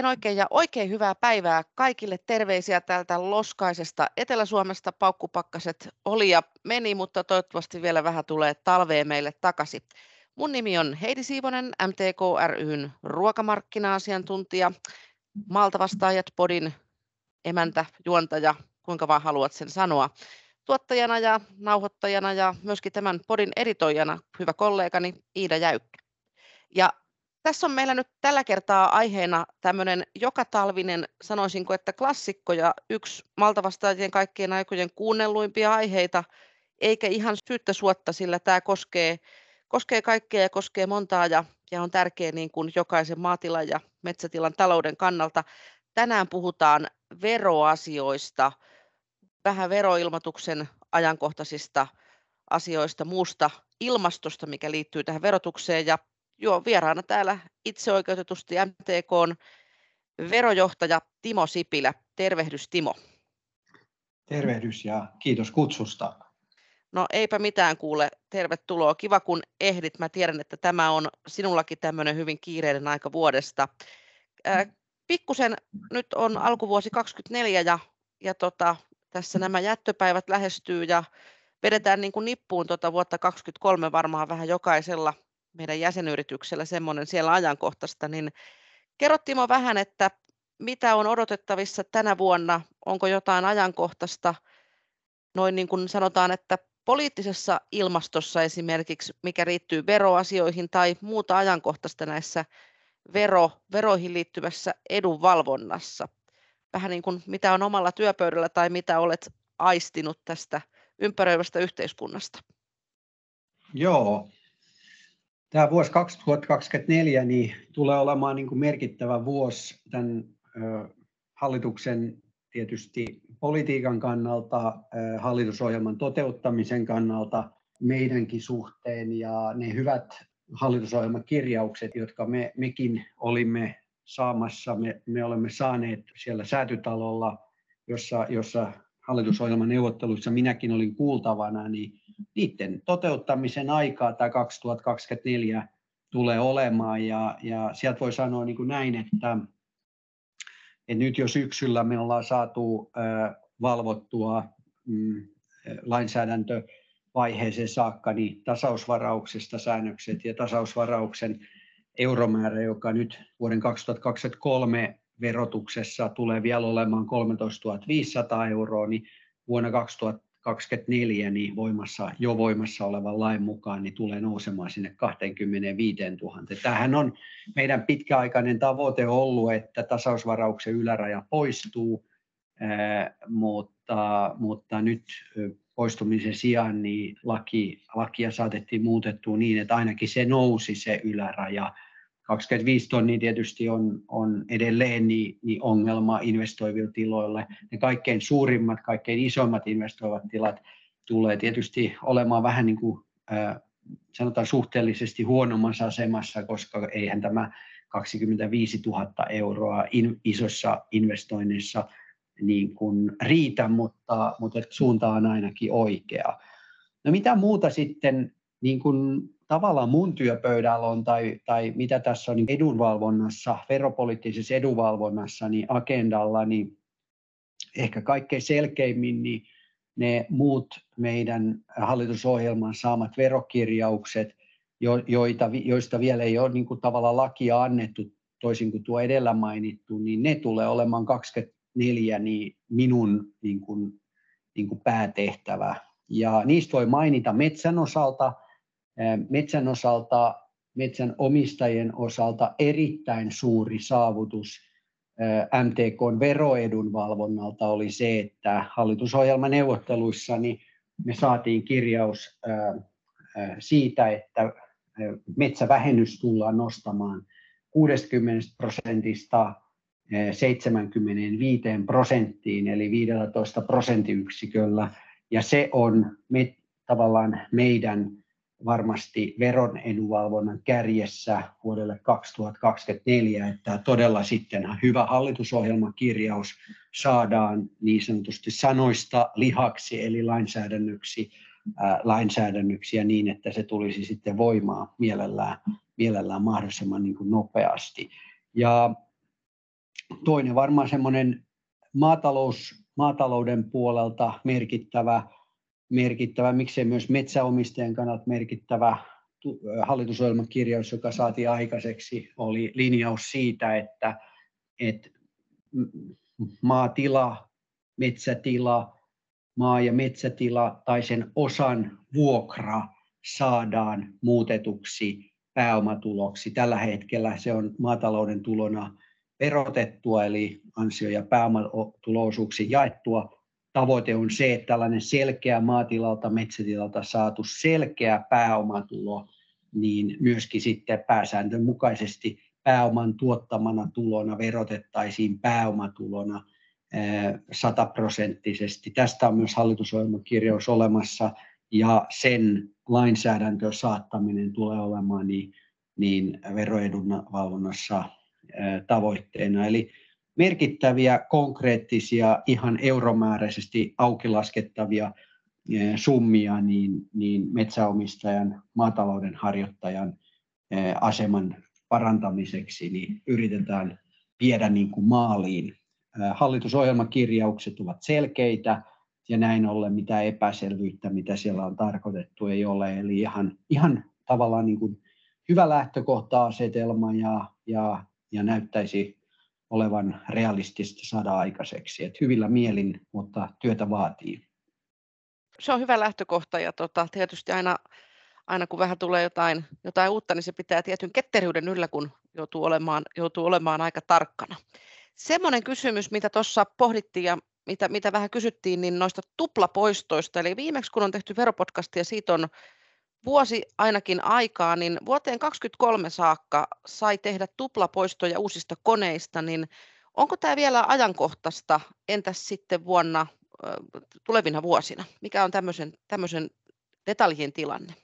Oikein oikein ja oikein hyvää päivää kaikille. Terveisiä täältä loskaisesta Etelä-Suomesta. Paukkupakkaset oli ja meni, mutta toivottavasti vielä vähän tulee talveen meille takaisin. Mun nimi on Heidi Siivonen, MTK ryn ruokamarkkina-asiantuntija, Maalta vastaajat podin emäntä, juontaja, kuinka vaan haluat sen sanoa. Tuottajana ja nauhoittajana ja myöskin tämän podin editoijana hyvä kollegani Iida Jäykkä. Ja tässä on meillä nyt tällä kertaa aiheena tämmöinen joka talvinen, sanoisinko, että klassikko ja yksi maltavastaajien kaikkien aikojen kuunnelluimpia aiheita, eikä ihan syyttä suotta, sillä tämä koskee, koskee kaikkea ja koskee montaa ja, ja on tärkeä niin kuin jokaisen maatilan ja metsätilan talouden kannalta. Tänään puhutaan veroasioista, vähän veroilmoituksen ajankohtaisista asioista, muusta ilmastosta, mikä liittyy tähän verotukseen ja Joo, vieraana täällä itseoikeutetusti MTKn verojohtaja Timo Sipilä. Tervehdys Timo. Tervehdys ja kiitos kutsusta. No eipä mitään kuule, tervetuloa. Kiva kun ehdit. Mä tiedän, että tämä on sinullakin tämmöinen hyvin kiireinen aika vuodesta. pikkusen nyt on alkuvuosi 24 ja, ja tota, tässä nämä jättöpäivät lähestyy ja vedetään niin kuin nippuun tota vuotta 23 varmaan vähän jokaisella meidän jäsenyrityksellä semmoinen siellä ajankohtaista, niin kerro Timo vähän, että mitä on odotettavissa tänä vuonna, onko jotain ajankohtaista, noin niin kuin sanotaan, että poliittisessa ilmastossa esimerkiksi, mikä liittyy veroasioihin tai muuta ajankohtaista näissä vero, veroihin liittyvässä edunvalvonnassa. Vähän niin kuin mitä on omalla työpöydällä tai mitä olet aistinut tästä ympäröivästä yhteiskunnasta. Joo, Tämä vuosi 2024 niin tulee olemaan niin kuin merkittävä vuosi tämän hallituksen tietysti politiikan kannalta, hallitusohjelman toteuttamisen kannalta, meidänkin suhteen ja ne hyvät hallitusohjelman kirjaukset, jotka me, mekin olimme saamassa, me, me olemme saaneet siellä säätytalolla, jossa, jossa hallitusohjelman neuvotteluissa minäkin olin kuultavana, niin niiden toteuttamisen aikaa tämä 2024 tulee olemaan. Ja, ja sieltä voi sanoa niin kuin näin, että, että nyt jo syksyllä me ollaan saatu valvottua mm, lainsäädäntövaiheeseen saakka niin tasausvarauksesta säännökset ja tasausvarauksen euromäärä, joka nyt vuoden 2023 verotuksessa tulee vielä olemaan 13 500 euroa, niin vuonna 2024 niin voimassa, jo voimassa olevan lain mukaan niin tulee nousemaan sinne 25 000. Tämähän on meidän pitkäaikainen tavoite ollut, että tasausvarauksen yläraja poistuu, mutta, mutta nyt poistumisen sijaan niin laki, lakia saatettiin muutettua niin, että ainakin se nousi se yläraja 25 tonnia tietysti on, on edelleen niin, niin ongelma investoiville tiloille. Ne kaikkein suurimmat, kaikkein isoimmat investoivat tilat tulee tietysti olemaan vähän niin kuin, sanotaan suhteellisesti huonommassa asemassa, koska eihän tämä 25 000 euroa in, isossa investoinnissa niin kuin riitä, mutta, mutta suunta on ainakin oikea. No mitä muuta sitten niin kuin tavallaan mun työpöydällä on tai, tai mitä tässä on niin edunvalvonnassa, veropoliittisessa edunvalvonnassa niin agendalla, niin ehkä kaikkein selkeimmin niin ne muut meidän hallitusohjelman saamat verokirjaukset, joita, joista vielä ei ole niin kuin tavallaan lakia annettu, toisin kuin tuo edellä mainittu, niin ne tulee olemaan 24 niin minun niin kuin, niin kuin päätehtävä. Ja niistä voi mainita metsän osalta – Metsän osalta, metsän omistajien osalta erittäin suuri saavutus MTKn veroedun valvonnalta oli se, että hallitusohjelmaneuvotteluissa niin me saatiin kirjaus siitä, että metsävähennys tullaan nostamaan 60 prosentista 75 prosenttiin, eli 15 prosenttiyksiköllä. Ja se on me, tavallaan meidän varmasti veron edunvalvonnan kärjessä vuodelle 2024, että todella sitten hyvä hallitusohjelmakirjaus saadaan niin sanotusti sanoista lihaksi eli lainsäädännöksi, ää, lainsäädännöksiä niin, että se tulisi sitten voimaan mielellään, mielellään mahdollisimman niin kuin nopeasti. Ja toinen varmaan semmoinen maatalous, maatalouden puolelta merkittävä, merkittävä, miksei myös metsäomistajan kannalta merkittävä hallitusohjelman kirjaus, joka saatiin aikaiseksi, oli linjaus siitä, että, että maatila, metsätila, maa- ja metsätila tai sen osan vuokra saadaan muutetuksi pääomatuloksi. Tällä hetkellä se on maatalouden tulona verotettua, eli ansio- ja pääomatuloosuuksiin jaettua. Tavoite on se, että tällainen selkeä maatilalta, metsätilalta saatu selkeä pääomatulo, niin myöskin sitten pääsääntön mukaisesti pääoman tuottamana tulona verotettaisiin pääomatulona sataprosenttisesti. Tästä on myös hallitusohjelman kirjaus olemassa ja sen lainsäädäntöön saattaminen tulee olemaan niin, niin veroedun valvonnassa tavoitteena. Eli merkittäviä, konkreettisia, ihan euromääräisesti auki laskettavia summia niin, niin metsäomistajan, maatalouden harjoittajan aseman parantamiseksi niin yritetään viedä niin kuin maaliin. Hallitusohjelmakirjaukset ovat selkeitä ja näin ollen mitä epäselvyyttä, mitä siellä on tarkoitettu, ei ole. Eli ihan, ihan tavallaan niin kuin hyvä lähtökohta-asetelma ja, ja, ja näyttäisi olevan realistista saada aikaiseksi. Et hyvillä mielin, mutta työtä vaatii. Se on hyvä lähtökohta ja tota, tietysti aina, aina kun vähän tulee jotain, jotain uutta, niin se pitää tietyn ketteryyden yllä, kun joutuu olemaan, joutuu olemaan aika tarkkana. Semmoinen kysymys, mitä tuossa pohdittiin ja mitä, mitä vähän kysyttiin, niin noista tuplapoistoista. Eli viimeksi kun on tehty veropodcastia, siitä on vuosi ainakin aikaa, niin vuoteen 2023 saakka sai tehdä tuplapoistoja uusista koneista, niin onko tämä vielä ajankohtaista, entäs sitten vuonna tulevina vuosina? Mikä on tämmöisen, tämmöisen detaljien tilanne?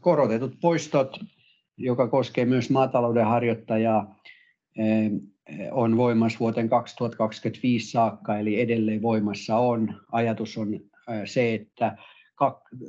Korotetut poistot, joka koskee myös maatalouden harjoittajaa, on voimassa vuoteen 2025 saakka, eli edelleen voimassa on. Ajatus on se, että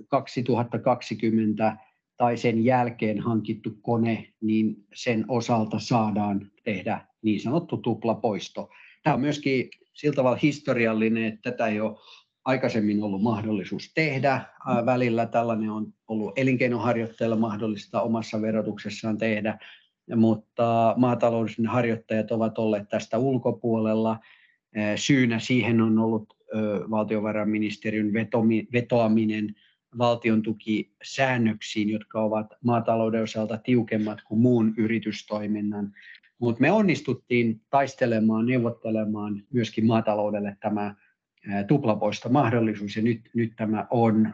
2020 tai sen jälkeen hankittu kone, niin sen osalta saadaan tehdä niin sanottu tuplapoisto. Tämä on myöskin sillä tavalla historiallinen, että tätä ei ole aikaisemmin ollut mahdollisuus tehdä. Välillä tällainen on ollut elinkeinoharjoittajilla mahdollista omassa verotuksessaan tehdä, mutta maatalouden harjoittajat ovat olleet tästä ulkopuolella. Syynä siihen on ollut valtiovarainministeriön vetoaminen valtion tukisäännöksiin, jotka ovat maatalouden osalta tiukemmat kuin muun yritystoiminnan. Mutta me onnistuttiin taistelemaan, neuvottelemaan myöskin maataloudelle tämä tuplapoista mahdollisuus ja nyt, nyt, tämä on,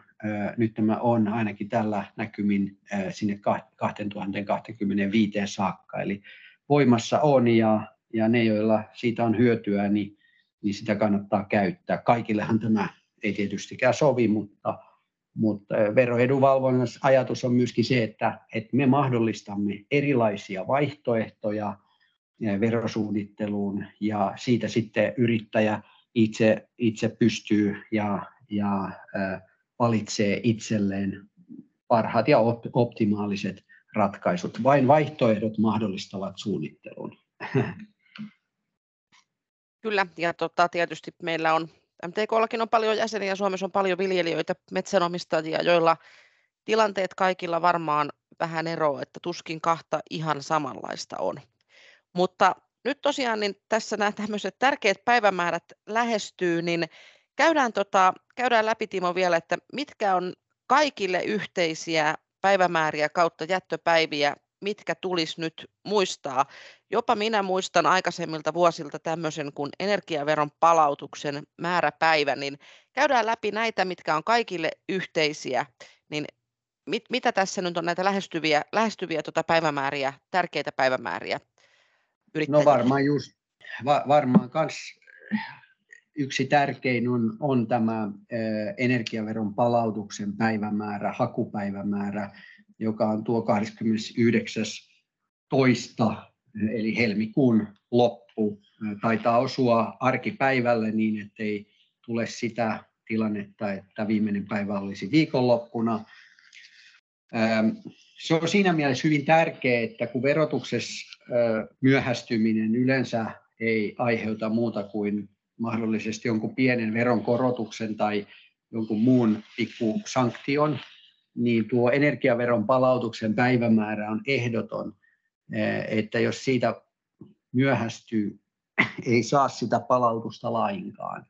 nyt tämä on ainakin tällä näkymin sinne 2025 saakka. Eli voimassa on ja, ja ne, joilla siitä on hyötyä, niin, niin sitä kannattaa käyttää. Kaikillehan tämä ei tietystikään sovi, mutta, mutta veroedunvalvonnassa ajatus on myöskin se, että, että me mahdollistamme erilaisia vaihtoehtoja verosuunnitteluun ja siitä sitten yrittäjä itse, itse pystyy ja, ja äh, valitsee itselleen parhaat ja optimaaliset ratkaisut. Vain vaihtoehdot mahdollistavat suunnittelun. Kyllä, ja tota, tietysti meillä on, MTKllakin on paljon jäseniä, Suomessa on paljon viljelijöitä, metsänomistajia, joilla tilanteet kaikilla varmaan vähän eroa, että tuskin kahta ihan samanlaista on. Mutta nyt tosiaan niin tässä nämä tämmöiset tärkeät päivämäärät lähestyy, niin käydään, tota, käydään läpi Timo vielä, että mitkä on kaikille yhteisiä päivämääriä kautta jättöpäiviä, mitkä tulisi nyt muistaa. Jopa minä muistan aikaisemmilta vuosilta tämmöisen kuin energiaveron palautuksen määräpäivä, niin käydään läpi näitä, mitkä on kaikille yhteisiä, niin mit, mitä tässä nyt on näitä lähestyviä, lähestyviä tuota päivämääriä, tärkeitä päivämääriä No varmaan just, va, varmaan kans yksi tärkein on, on tämä energiaveron palautuksen päivämäärä, hakupäivämäärä, joka on tuo 29. toista, eli helmikuun loppu. Taitaa osua arkipäivälle niin, ettei tule sitä tilannetta, että viimeinen päivä olisi viikonloppuna. Se on siinä mielessä hyvin tärkeää, että kun verotuksessa myöhästyminen yleensä ei aiheuta muuta kuin mahdollisesti jonkun pienen veronkorotuksen tai jonkun muun pikku sanktion, niin tuo energiaveron palautuksen päivämäärä on ehdoton, että jos siitä myöhästyy, ei saa sitä palautusta lainkaan.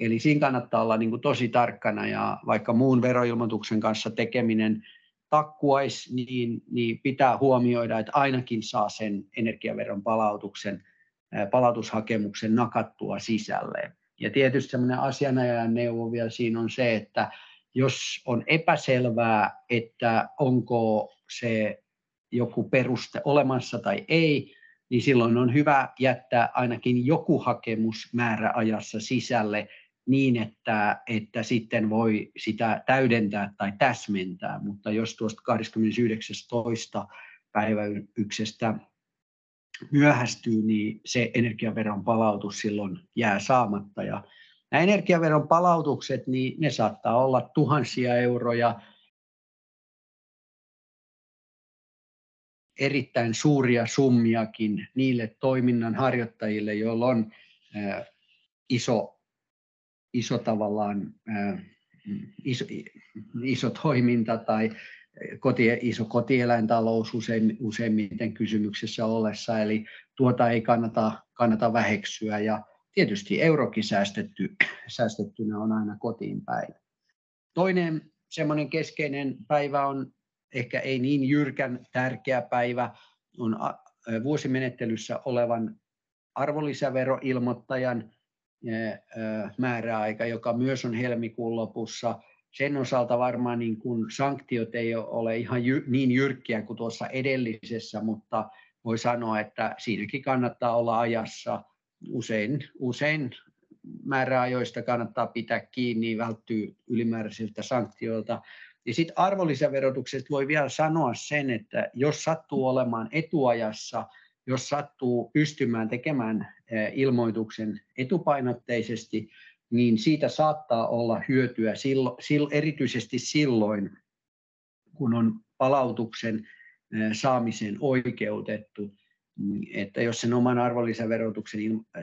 Eli siinä kannattaa olla niin kuin tosi tarkkana ja vaikka muun veroilmoituksen kanssa tekeminen takkuaisi, niin, niin pitää huomioida, että ainakin saa sen energiaveron palautuksen, palautushakemuksen nakattua sisälle. Ja tietysti sellainen asianajajan neuvo vielä siinä on se, että jos on epäselvää, että onko se joku peruste olemassa tai ei, niin silloin on hyvä jättää ainakin joku hakemus määräajassa sisälle niin, että, että sitten voi sitä täydentää tai täsmentää, mutta jos tuosta 29.2. päiväyksestä myöhästyy, niin se energiaveron palautus silloin jää saamatta. Ja nämä energiaveron palautukset, niin ne saattaa olla tuhansia euroja, erittäin suuria summiakin niille toiminnan harjoittajille, joilla on iso iso tavallaan iso, iso toiminta tai koti, iso kotieläintalous usein, useimmiten kysymyksessä ollessa, eli tuota ei kannata, kannata väheksyä ja tietysti eurokin säästetty, säästettynä on aina kotiin päin. Toinen semmoinen keskeinen päivä on ehkä ei niin jyrkän tärkeä päivä, on vuosimenettelyssä olevan arvonlisäveroilmoittajan määräaika, joka myös on helmikuun lopussa. Sen osalta varmaan niin kuin sanktiot ei ole ihan jy, niin jyrkkiä kuin tuossa edellisessä, mutta voi sanoa, että siinäkin kannattaa olla ajassa. Usein, usein määräajoista kannattaa pitää kiinni, välttyy ylimääräisiltä sanktioilta. Ja sitten arvonlisäverotuksesta voi vielä sanoa sen, että jos sattuu olemaan etuajassa – jos sattuu pystymään tekemään ilmoituksen etupainotteisesti, niin siitä saattaa olla hyötyä erityisesti silloin, kun on palautuksen saamiseen oikeutettu. Että jos sen oman arvonlisäverotuksen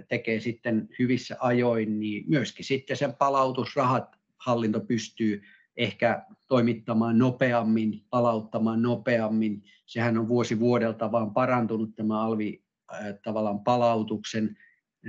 tekee sitten hyvissä ajoin, niin myöskin sitten sen palautusrahat hallinto pystyy ehkä toimittamaan nopeammin, palauttamaan nopeammin. Sehän on vuosi vuodelta vaan parantunut tämä alvi äh, tavallaan palautuksen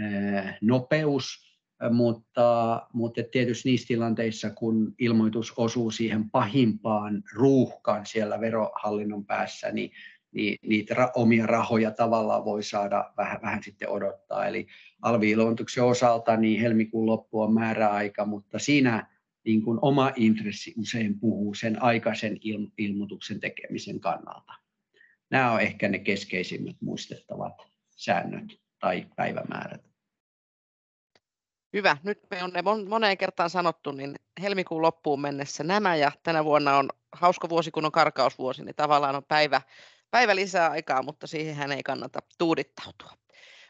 äh, nopeus, mutta, mutta tietysti niissä tilanteissa, kun ilmoitus osuu siihen pahimpaan ruuhkaan siellä verohallinnon päässä, niin, niin niitä ra- omia rahoja tavallaan voi saada vähän, vähän sitten odottaa. Eli alvi-ilmoituksen osalta niin helmikuun loppu on määräaika, mutta siinä niin kuin oma intressi usein puhuu sen aikaisen il- ilmoituksen tekemisen kannalta. Nämä ovat ehkä ne keskeisimmät muistettavat säännöt tai päivämäärät. Hyvä. Nyt me on ne moneen kertaan sanottu, niin helmikuun loppuun mennessä nämä ja tänä vuonna on hauska vuosi, kun on karkausvuosi, niin tavallaan on päivä, päivä lisää aikaa, mutta siihen ei kannata tuudittautua.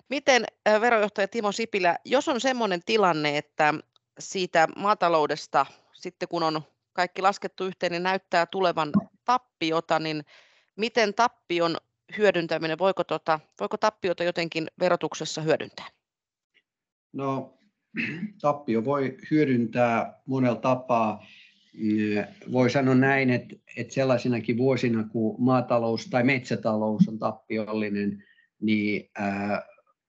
Miten verojohtaja Timo Sipilä, jos on sellainen tilanne, että siitä maataloudesta sitten kun on kaikki laskettu yhteen, niin näyttää tulevan tappiota, niin miten tappion hyödyntäminen, voiko, tota, voiko tappiota jotenkin verotuksessa hyödyntää? No tappio voi hyödyntää monella tapaa. Voi sanoa näin, että, että sellaisinakin vuosina, kun maatalous tai metsätalous on tappiollinen, niin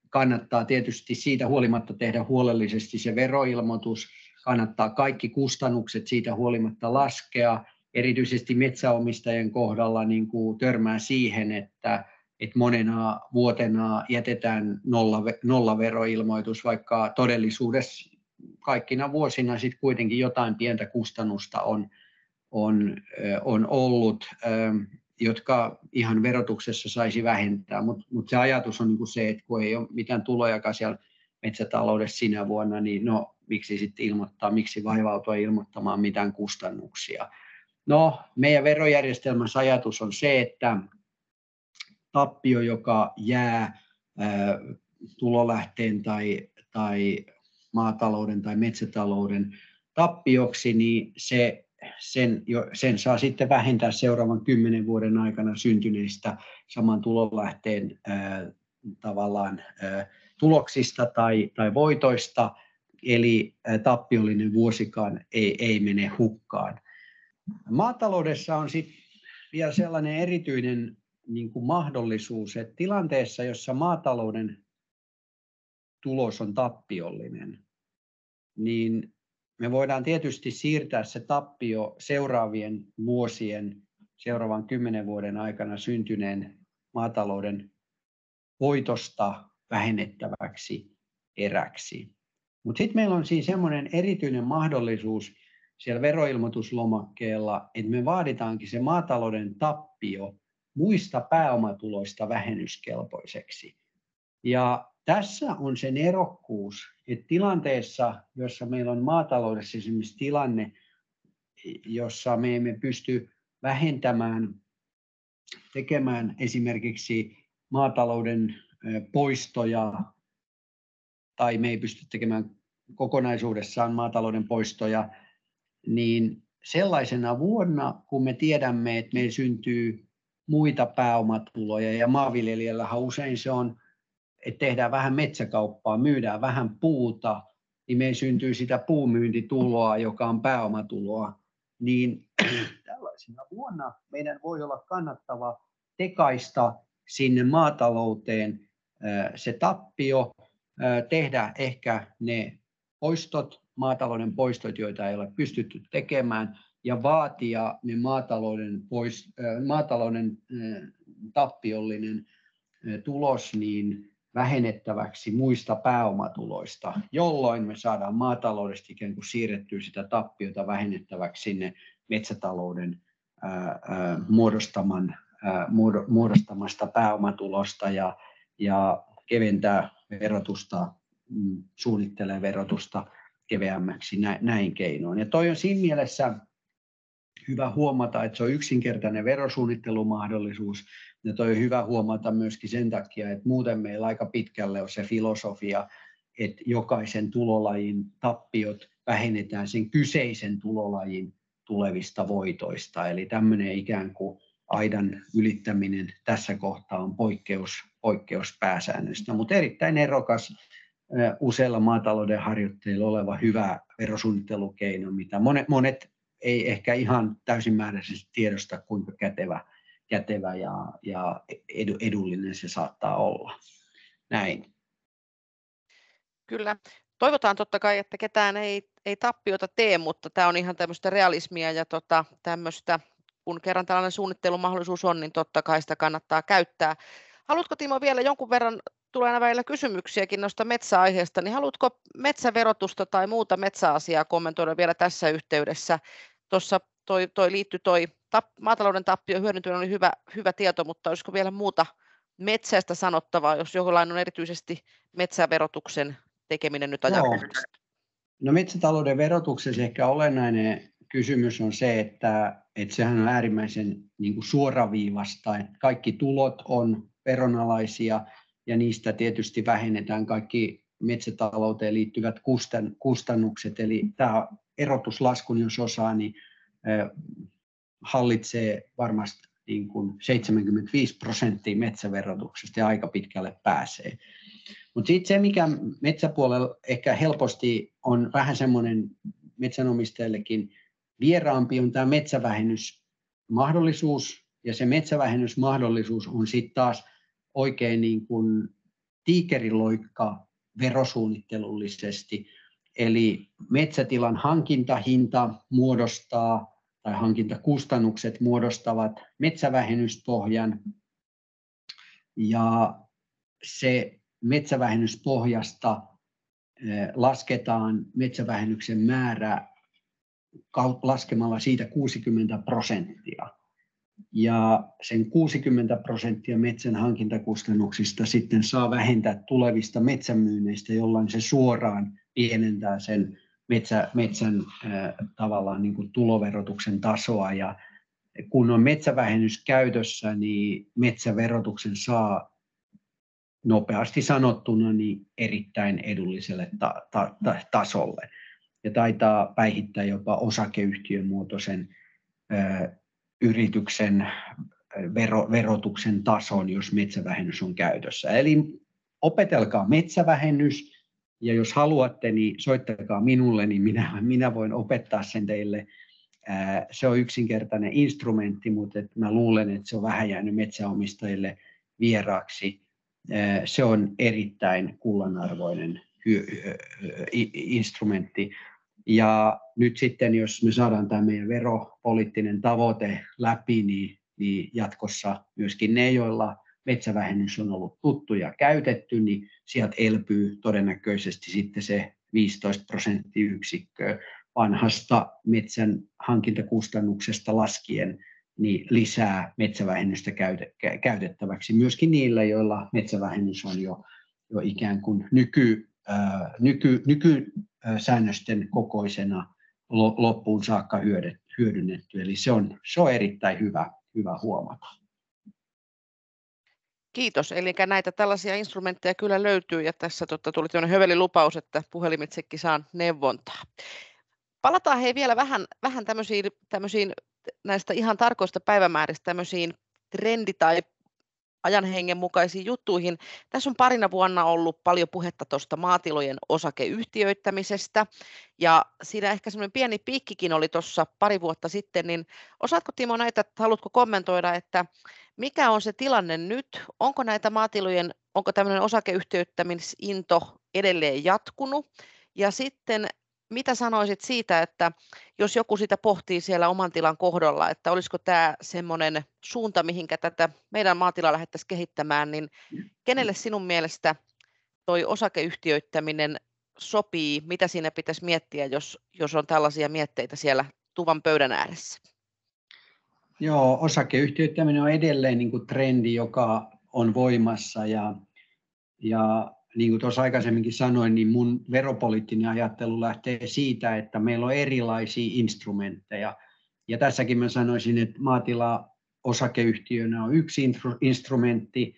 kannattaa tietysti siitä huolimatta tehdä huolellisesti se veroilmoitus, kannattaa kaikki kustannukset siitä huolimatta laskea, erityisesti metsäomistajien kohdalla niin kuin törmää siihen, että, että monena vuotena jätetään nolla, nolla veroilmoitus, vaikka todellisuudessa kaikkina vuosina sitten kuitenkin jotain pientä kustannusta on, on, on ollut jotka ihan verotuksessa saisi vähentää, mutta mut se ajatus on niinku se, että kun ei ole mitään tulojakaan siellä metsätaloudessa sinä vuonna, niin no miksi sitten ilmoittaa, miksi vaivautua ilmoittamaan mitään kustannuksia. No, meidän verojärjestelmässä ajatus on se, että tappio, joka jää ää, tulolähteen tai, tai maatalouden tai metsätalouden tappioksi, niin se sen, jo, sen saa sitten vähentää seuraavan kymmenen vuoden aikana syntyneistä saman tulonlähteen ää, tavallaan ää, tuloksista tai, tai voitoista, eli tappiollinen vuosikaan ei, ei mene hukkaan. Maataloudessa on sitten vielä sellainen erityinen niin kuin mahdollisuus, että tilanteessa, jossa maatalouden tulos on tappiollinen, niin me voidaan tietysti siirtää se tappio seuraavien vuosien, seuraavan kymmenen vuoden aikana syntyneen maatalouden voitosta vähennettäväksi eräksi. Mutta sitten meillä on siinä semmoinen erityinen mahdollisuus siellä veroilmoituslomakkeella, että me vaaditaankin se maatalouden tappio muista pääomatuloista vähennyskelpoiseksi. Ja tässä on sen erokkuus, että tilanteessa, jossa meillä on maataloudessa esimerkiksi tilanne, jossa me emme pysty vähentämään, tekemään esimerkiksi maatalouden poistoja, tai me ei pysty tekemään kokonaisuudessaan maatalouden poistoja, niin sellaisena vuonna, kun me tiedämme, että meillä syntyy muita pääomatuloja, ja maanviljelijällähän usein se on että tehdään vähän metsäkauppaa, myydään vähän puuta, niin meidän syntyy sitä puumyyntituloa, joka on pääomatuloa, niin tällaisena vuonna meidän voi olla kannattava tekaista sinne maatalouteen se tappio, tehdä ehkä ne poistot, maatalouden poistot, joita ei ole pystytty tekemään, ja vaatia ne maatalouden, pois, maatalouden tappiollinen tulos niin vähennettäväksi muista pääomatuloista, jolloin me saadaan maataloudesta ikään kuin siirrettyä sitä tappiota vähennettäväksi sinne metsätalouden muodostaman, muodostamasta pääomatulosta ja, ja keventää verotusta, mm, suunnittelee verotusta keveämmäksi näin keinoin. Ja toi on siinä mielessä hyvä huomata, että se on yksinkertainen verosuunnittelumahdollisuus, ja toi on hyvä huomata myöskin sen takia, että muuten meillä aika pitkälle on se filosofia, että jokaisen tulolajin tappiot vähennetään sen kyseisen tulolajin tulevista voitoista. Eli tämmöinen ikään kuin aidan ylittäminen tässä kohtaa on poikkeus, poikkeus pääsäännöstä, mutta erittäin erokas useilla maatalouden harjoitteilla oleva hyvä verosuunnittelukeino, mitä monet, monet ei ehkä ihan täysimääräisesti tiedosta, kuinka kätevä kätevä ja, ja edullinen se saattaa olla. Näin. Kyllä. Toivotaan totta kai, että ketään ei, ei tappiota tee, mutta tämä on ihan tämmöistä realismia ja tota, tämmöistä, kun kerran tällainen suunnittelumahdollisuus on, niin totta kai sitä kannattaa käyttää. Haluatko Timo vielä jonkun verran, tulee aina välillä kysymyksiäkin noista metsäaiheesta, niin haluatko metsäverotusta tai muuta metsäasiaa kommentoida vielä tässä yhteydessä? Tuossa toi, toi liittyi toi tap, maatalouden tappio hyödyntäminen oli hyvä, hyvä tieto, mutta olisiko vielä muuta metsästä sanottavaa, jos jollain on erityisesti metsäverotuksen tekeminen nyt ajankohtaisesti? No metsätalouden verotuksessa ehkä olennainen kysymys on se, että, että sehän on äärimmäisen niin kuin suoraviivasta, että kaikki tulot on veronalaisia ja niistä tietysti vähennetään kaikki metsätalouteen liittyvät kustannukset, eli tämä erotuslaskun, jos osaa, niin hallitsee varmasti niin kuin 75 prosenttia metsäverotuksesta ja aika pitkälle pääsee. Mutta sitten se, mikä metsäpuolella ehkä helposti on vähän semmoinen metsänomistajillekin vieraampi, on tämä metsävähennysmahdollisuus. Ja se metsävähennysmahdollisuus on sitten taas oikein niin kuin tiikeriloikka verosuunnittelullisesti. Eli metsätilan hankintahinta muodostaa tai hankintakustannukset muodostavat metsävähennyspohjan ja se metsävähennyspohjasta eh, lasketaan metsävähennyksen määrä laskemalla siitä 60 prosenttia. Ja sen 60 prosenttia metsän hankintakustannuksista sitten saa vähentää tulevista metsämyynneistä, jolloin se suoraan pienentää sen metsä, metsän äh, tavallaan niin kuin tuloverotuksen tasoa ja kun on metsävähennys käytössä, niin metsäverotuksen saa nopeasti sanottuna niin erittäin edulliselle ta- ta- ta- tasolle. Ja taitaa päihittää jopa osakeyhtiömuotoisen ö, yrityksen vero, verotuksen tason, jos metsävähennys on käytössä. Eli opetelkaa metsävähennys, ja jos haluatte, niin soittakaa minulle, niin minä, minä voin opettaa sen teille. Se on yksinkertainen instrumentti, mutta että mä luulen, että se on vähän jäänyt metsäomistajille vieraaksi. Se on erittäin kullanarvoinen instrumentti. Ja nyt sitten, jos me saadaan tämä meidän veropoliittinen tavoite läpi, niin, niin jatkossa myöskin ne, joilla metsävähennys on ollut tuttu ja käytetty, niin sieltä elpyy todennäköisesti sitten se 15 prosenttiyksikköä vanhasta metsän hankintakustannuksesta laskien niin lisää metsävähennystä käytettäväksi myöskin niillä, joilla metsävähennys on jo, jo ikään kuin nyky, ää, nyky, nykysäännösten kokoisena loppuun saakka hyödynnetty. Eli se on, se on erittäin hyvä, hyvä huomata. Kiitos. Eli näitä tällaisia instrumentteja kyllä löytyy ja tässä totta, tuli tämmöinen höveli lupaus, että puhelimitsekin saan neuvontaa. Palataan hei vielä vähän, vähän tämmöisiin, tämmöisiin näistä ihan tarkoista päivämääristä tämmöisiin trendi- tai ajan hengen mukaisiin juttuihin. Tässä on parina vuonna ollut paljon puhetta tuosta maatilojen osakeyhtiöittämisestä ja siinä ehkä semmoinen pieni piikkikin oli tuossa pari vuotta sitten, niin osaatko Timo näitä, haluatko kommentoida, että mikä on se tilanne nyt? Onko näitä maatilojen, onko tämmöinen osakeyhtiöittämisinto edelleen jatkunut? Ja sitten mitä sanoisit siitä, että jos joku sitä pohtii siellä oman tilan kohdalla, että olisiko tämä semmoinen suunta, mihinkä tätä meidän maatilaa lähdettäisiin kehittämään, niin kenelle sinun mielestä toi osakeyhtiöittäminen sopii, mitä siinä pitäisi miettiä, jos, jos on tällaisia mietteitä siellä tuvan pöydän ääressä? Joo, osakeyhtiöittäminen on edelleen niin kuin trendi, joka on voimassa ja, ja niin kuin tuossa aikaisemminkin sanoin, niin mun veropoliittinen ajattelu lähtee siitä, että meillä on erilaisia instrumentteja. Ja tässäkin mä sanoisin, että maatila osakeyhtiönä on yksi instrumentti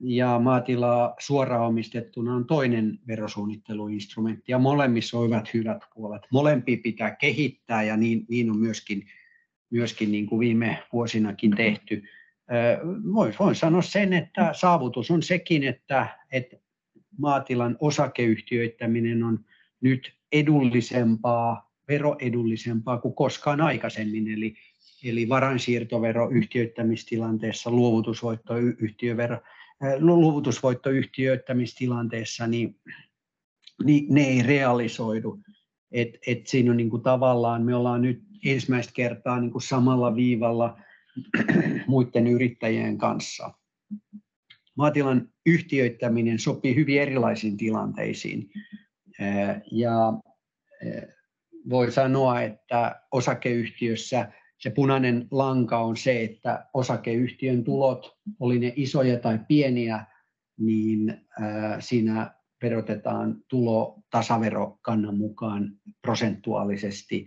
ja maatila suoraan omistettuna on toinen verosuunnitteluinstrumentti ja molemmissa on hyvät hyvät puolet. Molempia pitää kehittää ja niin, niin on myöskin, myöskin niin kuin viime vuosinakin tehty. Voin, sanoa sen, että saavutus on sekin, että, että maatilan osakeyhtiöittäminen on nyt edullisempaa, veroedullisempaa kuin koskaan aikaisemmin. Eli, eli varainsiirtovero yhtiöittämistilanteessa, luovutusvoittoyhtiövero, luovutusvoittoyhtiöittämistilanteessa, niin, niin ne ei realisoidu. Et, et siinä on niin kuin tavallaan, me ollaan nyt ensimmäistä kertaa niin kuin samalla viivalla muiden yrittäjien kanssa maatilan yhtiöittäminen sopii hyvin erilaisiin tilanteisiin. Ja voi sanoa, että osakeyhtiössä se punainen lanka on se, että osakeyhtiön tulot, oli ne isoja tai pieniä, niin siinä verotetaan tulo tasaverokannan mukaan prosentuaalisesti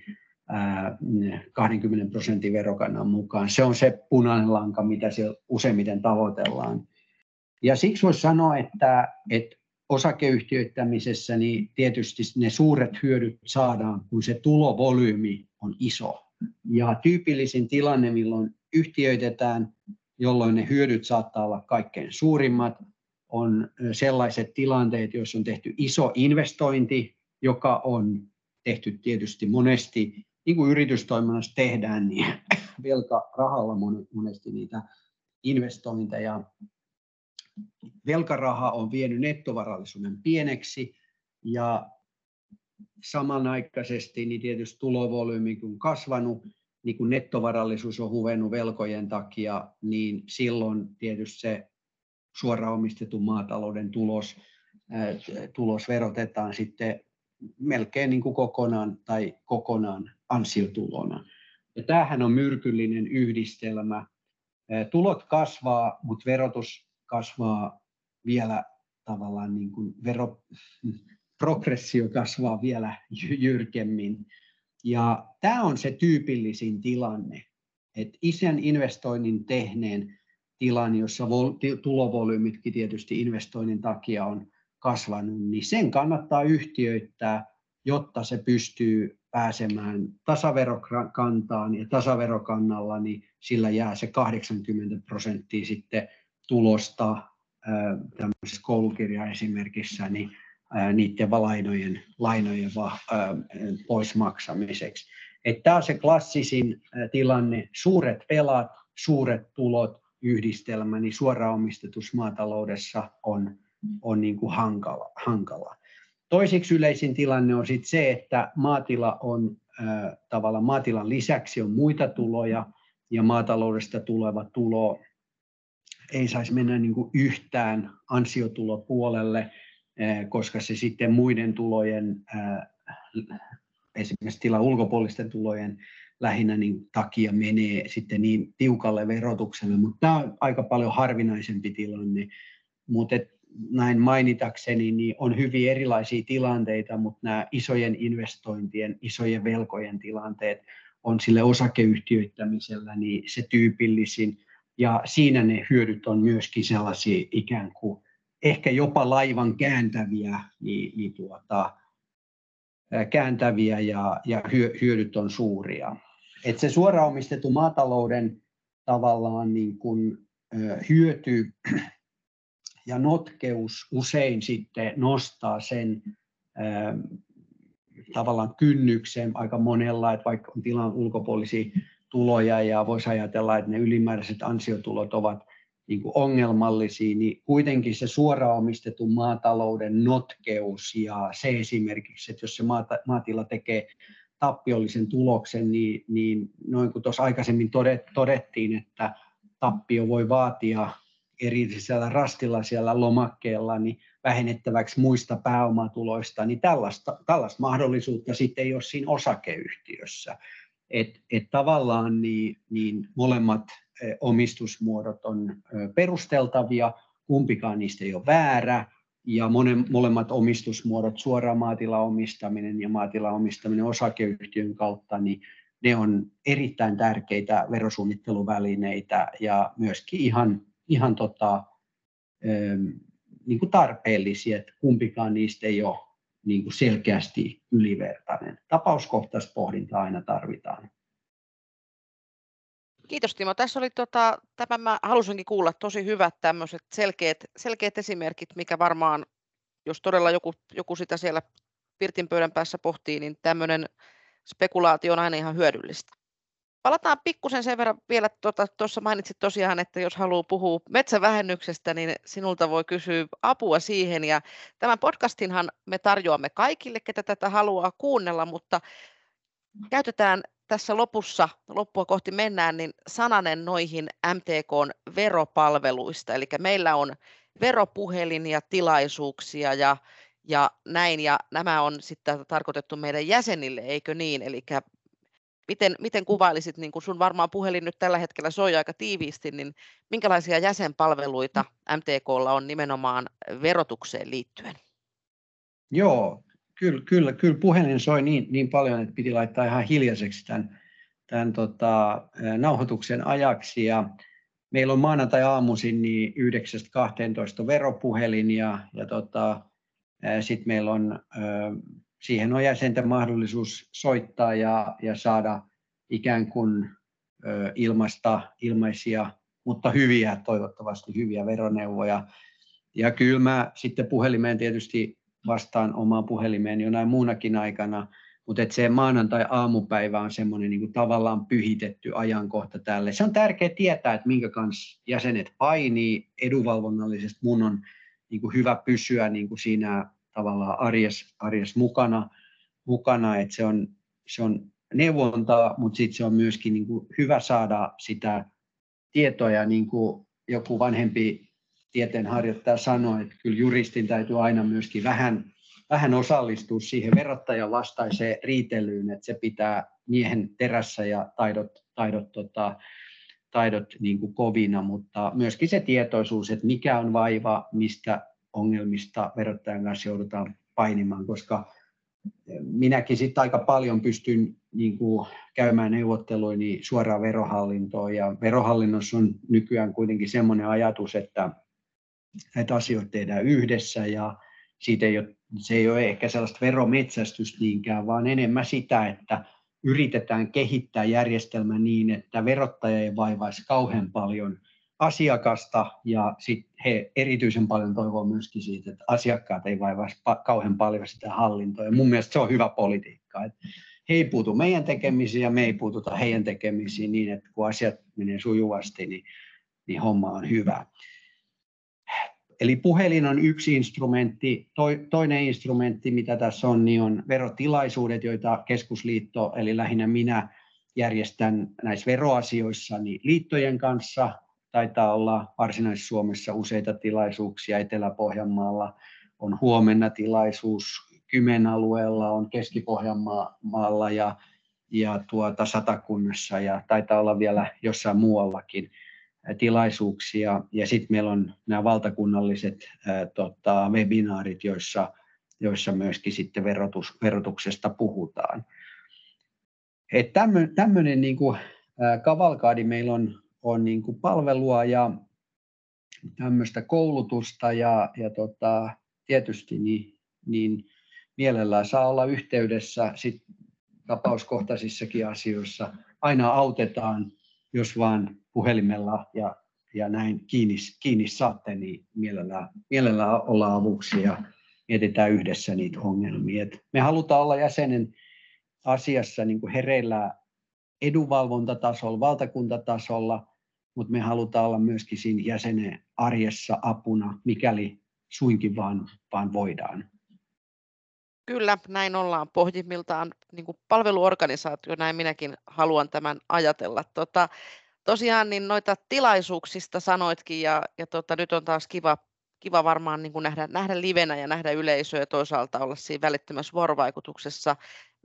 20 prosentin verokannan mukaan. Se on se punainen lanka, mitä siellä useimmiten tavoitellaan. Ja siksi voisi sanoa, että, että osakeyhtiöittämisessä niin tietysti ne suuret hyödyt saadaan, kun se tulovolyymi on iso. Ja tyypillisin tilanne, milloin yhtiöitetään, jolloin ne hyödyt saattaa olla kaikkein suurimmat, on sellaiset tilanteet, joissa on tehty iso investointi, joka on tehty tietysti monesti, niin kuin yritystoiminnassa tehdään, niin velkarahalla monesti niitä investointeja. Velkaraha on vienyt nettovarallisuuden pieneksi ja samanaikaisesti niin tietysti tulovolyymi on kasvanut, niin kun nettovarallisuus on huvennut velkojen takia, niin silloin tietysti se suoraan omistetun maatalouden tulos, tulos verotetaan sitten melkein niin kuin kokonaan tai kokonaan ansiotulona. Ja tämähän on myrkyllinen yhdistelmä. Tulot kasvaa, mutta verotus kasvaa vielä tavallaan niin kuin vero, progressio kasvaa vielä jyrkemmin. Ja tämä on se tyypillisin tilanne, että isän investoinnin tehneen tilan, jossa tulovolyymitkin tietysti investoinnin takia on kasvanut, niin sen kannattaa yhtiöittää, jotta se pystyy pääsemään tasaverokantaan ja tasaverokannalla, niin sillä jää se 80 prosenttia sitten tulosta tämmöisessä koulukirjaesimerkissä niin niiden lainojen, lainojen pois maksamiseksi. Tämä on se klassisin tilanne, suuret velat, suuret tulot, yhdistelmä, niin suoraan omistetussa maataloudessa on, on niin kuin hankala, hankala. Toiseksi yleisin tilanne on sit se, että maatila on tavallaan maatilan lisäksi on muita tuloja ja maataloudesta tuleva tulo ei saisi mennä niin kuin yhtään ansiotulopuolelle, koska se sitten muiden tulojen, esimerkiksi tilan ulkopuolisten tulojen lähinnä niin takia menee sitten niin tiukalle verotukselle, mutta tämä on aika paljon harvinaisempi tilanne. Mutta näin mainitakseni, niin on hyvin erilaisia tilanteita, mutta nämä isojen investointien, isojen velkojen tilanteet on sille osakeyhtiöittämisellä niin se tyypillisin. Ja siinä ne hyödyt on myöskin sellaisia ikään kuin ehkä jopa laivan kääntäviä, niin, niin tuota, kääntäviä ja, ja hyödyt on suuria. Et se suoraan omistettu maatalouden tavallaan niin kuin, hyöty ja notkeus usein sitten nostaa sen tavallaan kynnyksen aika monella, että vaikka on tilan ulkopuolisia tuloja ja voisi ajatella, että ne ylimääräiset ansiotulot ovat niin kuin ongelmallisia, niin kuitenkin se suoraan omistetun maatalouden notkeus ja se esimerkiksi, että jos se maatila tekee tappiollisen tuloksen, niin, niin noin kuin tuossa aikaisemmin todettiin, että tappio voi vaatia erillisellä rastilla siellä lomakkeella niin vähennettäväksi muista pääomatuloista, niin tällaista, tällaista mahdollisuutta sitten ei ole siinä osakeyhtiössä. Et, et tavallaan niin, niin molemmat omistusmuodot on perusteltavia, kumpikaan niistä ei ole väärä, ja monen, molemmat omistusmuodot, suoraan maatilaomistaminen ja maatilaomistaminen osakeyhtiön kautta, niin ne on erittäin tärkeitä verosuunnitteluvälineitä ja myöskin ihan, ihan tota, niin kuin tarpeellisia, että kumpikaan niistä ei ole niin kuin selkeästi ylivertainen. Tapauskohtaista pohdintaa aina tarvitaan. Kiitos Timo. Tässä oli tota, tämän mä halusinkin kuulla tosi hyvät tämmöiset selkeät, selkeät esimerkit, mikä varmaan, jos todella joku, joku sitä siellä Pirtin pöydän päässä pohtii, niin tämmöinen spekulaatio on aina ihan hyödyllistä. Palataan pikkusen sen verran vielä, tuossa tota, mainitsit tosiaan, että jos haluaa puhua metsävähennyksestä, niin sinulta voi kysyä apua siihen. Ja tämän podcastinhan me tarjoamme kaikille, ketä tätä haluaa kuunnella, mutta käytetään tässä lopussa, loppua kohti mennään, niin sananen noihin MTKn veropalveluista. Eli meillä on veropuhelin ja tilaisuuksia ja, ja näin, ja nämä on sitten tarkoitettu meidän jäsenille, eikö niin? Eli miten, miten kuvailisit, niin kun sun varmaan puhelin nyt tällä hetkellä soi aika tiiviisti, niin minkälaisia jäsenpalveluita MTKlla on nimenomaan verotukseen liittyen? Joo, kyllä, kyllä, kyllä puhelin soi niin, niin paljon, että piti laittaa ihan hiljaiseksi tämän, tämän tota, nauhoituksen ajaksi. Ja meillä on maanantai-aamuisin niin 9.12 veropuhelin ja, ja tota, sitten meillä on, siihen on jäsenten mahdollisuus soittaa ja, ja saada ikään kuin ilmasta, ilmaisia, mutta hyviä, toivottavasti hyviä veroneuvoja. Ja kyllä mä sitten puhelimeen tietysti vastaan omaan puhelimeen jonain muunakin aikana, mutta että se maanantai-aamupäivä on semmoinen niin tavallaan pyhitetty ajankohta tälle. Se on tärkeää tietää, että minkä kanssa jäsenet painii. Edunvalvonnallisesti mun on niin kuin hyvä pysyä niin kuin siinä tavallaan arjes, arjes mukana, mukana että se on, se on neuvontaa, mutta sitten se on myöskin niin kuin hyvä saada sitä tietoa, niin kuin joku vanhempi tieteenharjoittaja sanoi, että kyllä juristin täytyy aina myöskin vähän, vähän osallistua siihen verottajan vastaiseen riitelyyn, että se pitää miehen terässä ja taidot, taidot, tota, taidot niin kuin kovina, mutta myöskin se tietoisuus, että mikä on vaiva, mistä ongelmista verottajan kanssa joudutaan painimaan, koska minäkin sitten aika paljon pystyn niin kuin, käymään neuvotteluini suoraan verohallintoon. Ja verohallinnossa on nykyään kuitenkin semmoinen ajatus, että näitä asioita tehdään yhdessä ja siitä ei ole, se ei ole ehkä sellaista verometsästystä niinkään, vaan enemmän sitä, että yritetään kehittää järjestelmä niin, että verottaja ei vaivaisi kauhean paljon asiakasta ja sit he erityisen paljon toivoo myöskin siitä, että asiakkaat ei vaivaa kauhean paljon sitä hallintoa. Ja mun mielestä se on hyvä politiikka. Että he ei puutu meidän tekemisiin ja me ei puututa heidän tekemisiin niin, että kun asiat menee sujuvasti, niin, niin homma on hyvä. Eli puhelin on yksi instrumentti. Toinen instrumentti, mitä tässä on, niin on verotilaisuudet, joita keskusliitto, eli lähinnä minä, järjestän näissä veroasioissa niin liittojen kanssa. Taitaa olla Varsinais-Suomessa useita tilaisuuksia, Etelä-Pohjanmaalla on huomenna tilaisuus, Kymen alueella on Keski-Pohjanmaalla ja, ja tuota Satakunnassa ja taitaa olla vielä jossain muuallakin tilaisuuksia. Ja sitten meillä on nämä valtakunnalliset ää, tota, webinaarit, joissa, joissa myöskin sitten verotus, verotuksesta puhutaan. Tämmöinen niin kuin, kavalkaadi meillä on, on niin kuin palvelua ja tämmöistä koulutusta ja, ja tota, tietysti niin, niin mielellään saa olla yhteydessä sit tapauskohtaisissakin asioissa. Aina autetaan, jos vaan puhelimella ja, ja näin kiinni, kiinni saatte, niin mielellään, mielellään olla avuksi ja mietitään yhdessä niitä ongelmia. Et me halutaan olla jäsenen asiassa niin kuin hereillä edunvalvontatasolla, valtakuntatasolla, mutta me halutaan olla myöskin siinä jäsenen arjessa apuna, mikäli suinkin vaan, vaan voidaan. Kyllä, näin ollaan pohjimmiltaan niin kuin palveluorganisaatio, näin minäkin haluan tämän ajatella. Tota, tosiaan niin noita tilaisuuksista sanoitkin ja, ja tota, nyt on taas kiva, kiva varmaan niin kuin nähdä, nähdä livenä ja nähdä yleisöä ja toisaalta olla siinä välittömässä vuorovaikutuksessa.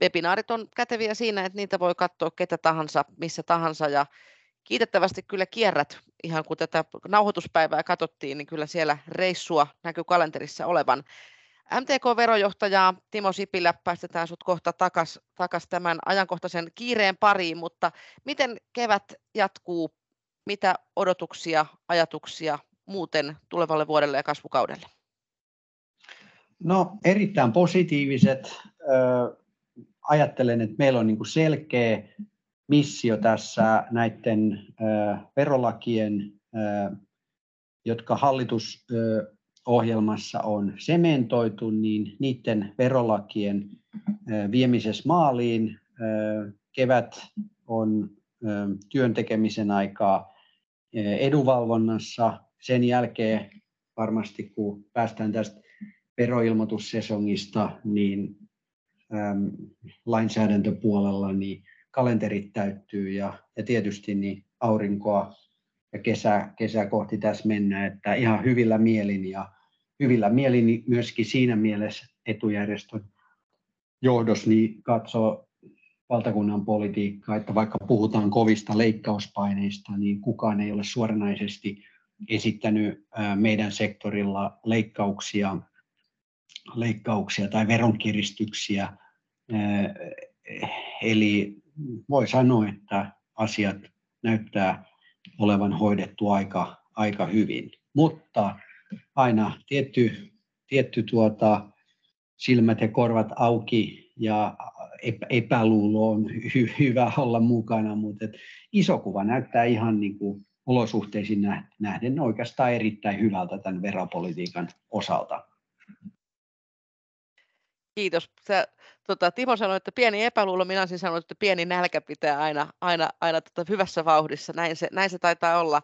Webinaarit on käteviä siinä, että niitä voi katsoa ketä tahansa, missä tahansa ja kiitettävästi kyllä kierrät, ihan kun tätä nauhoituspäivää katsottiin, niin kyllä siellä reissua näkyy kalenterissa olevan. MTK-verojohtaja Timo Sipilä, päästetään sinut kohta takaisin takas tämän ajankohtaisen kiireen pariin, mutta miten kevät jatkuu? Mitä odotuksia, ajatuksia muuten tulevalle vuodelle ja kasvukaudelle? No erittäin positiiviset. Ajattelen, että meillä on niin selkeä missio tässä näiden verolakien, jotka hallitus ohjelmassa on sementoitu, niin niiden verolakien viemisessä maaliin. Kevät on työn tekemisen aikaa edunvalvonnassa. Sen jälkeen varmasti kun päästään tästä veroilmoitussesongista, niin lainsäädäntöpuolella niin kalenterit täyttyy ja, ja tietysti niin aurinkoa ja kesä, kesä kohti tässä mennään, että ihan hyvillä mielin ja hyvillä mielin myöskin siinä mielessä etujärjestön johdos niin katsoo valtakunnan politiikkaa, että vaikka puhutaan kovista leikkauspaineista, niin kukaan ei ole suoranaisesti esittänyt meidän sektorilla leikkauksia, leikkauksia tai veronkiristyksiä. Eli voi sanoa, että asiat näyttää olevan hoidettu aika, aika hyvin. Mutta aina tietty, tietty tuota, silmät ja korvat auki ja epäluulo on hy, hyvä olla mukana, mutta et iso kuva näyttää ihan niin kuin olosuhteisiin nähden oikeastaan erittäin hyvältä tämän veropolitiikan osalta. Kiitos. Sä, tota, Timo sanoi, että pieni epäluulo, minä olisin sanonut, että pieni nälkä pitää aina, aina, aina tota, hyvässä vauhdissa. Näin se, näin se taitaa olla.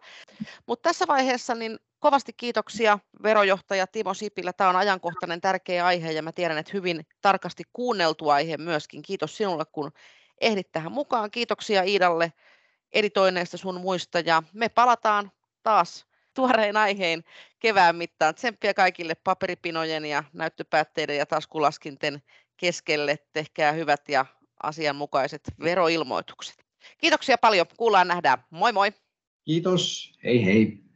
Mutta tässä vaiheessa niin kovasti kiitoksia verojohtaja Timo Sipilä. Tämä on ajankohtainen tärkeä aihe ja mä tiedän, että hyvin tarkasti kuunneltu aihe myöskin. Kiitos sinulle, kun ehdit tähän mukaan. Kiitoksia Iidalle editoineista sun muista ja me palataan taas tuorein aiheen kevään mittaan. Tsemppiä kaikille paperipinojen ja näyttöpäätteiden ja taskulaskinten keskelle. Tehkää hyvät ja asianmukaiset veroilmoitukset. Kiitoksia paljon. Kuullaan nähdään. Moi moi. Kiitos. Hei hei.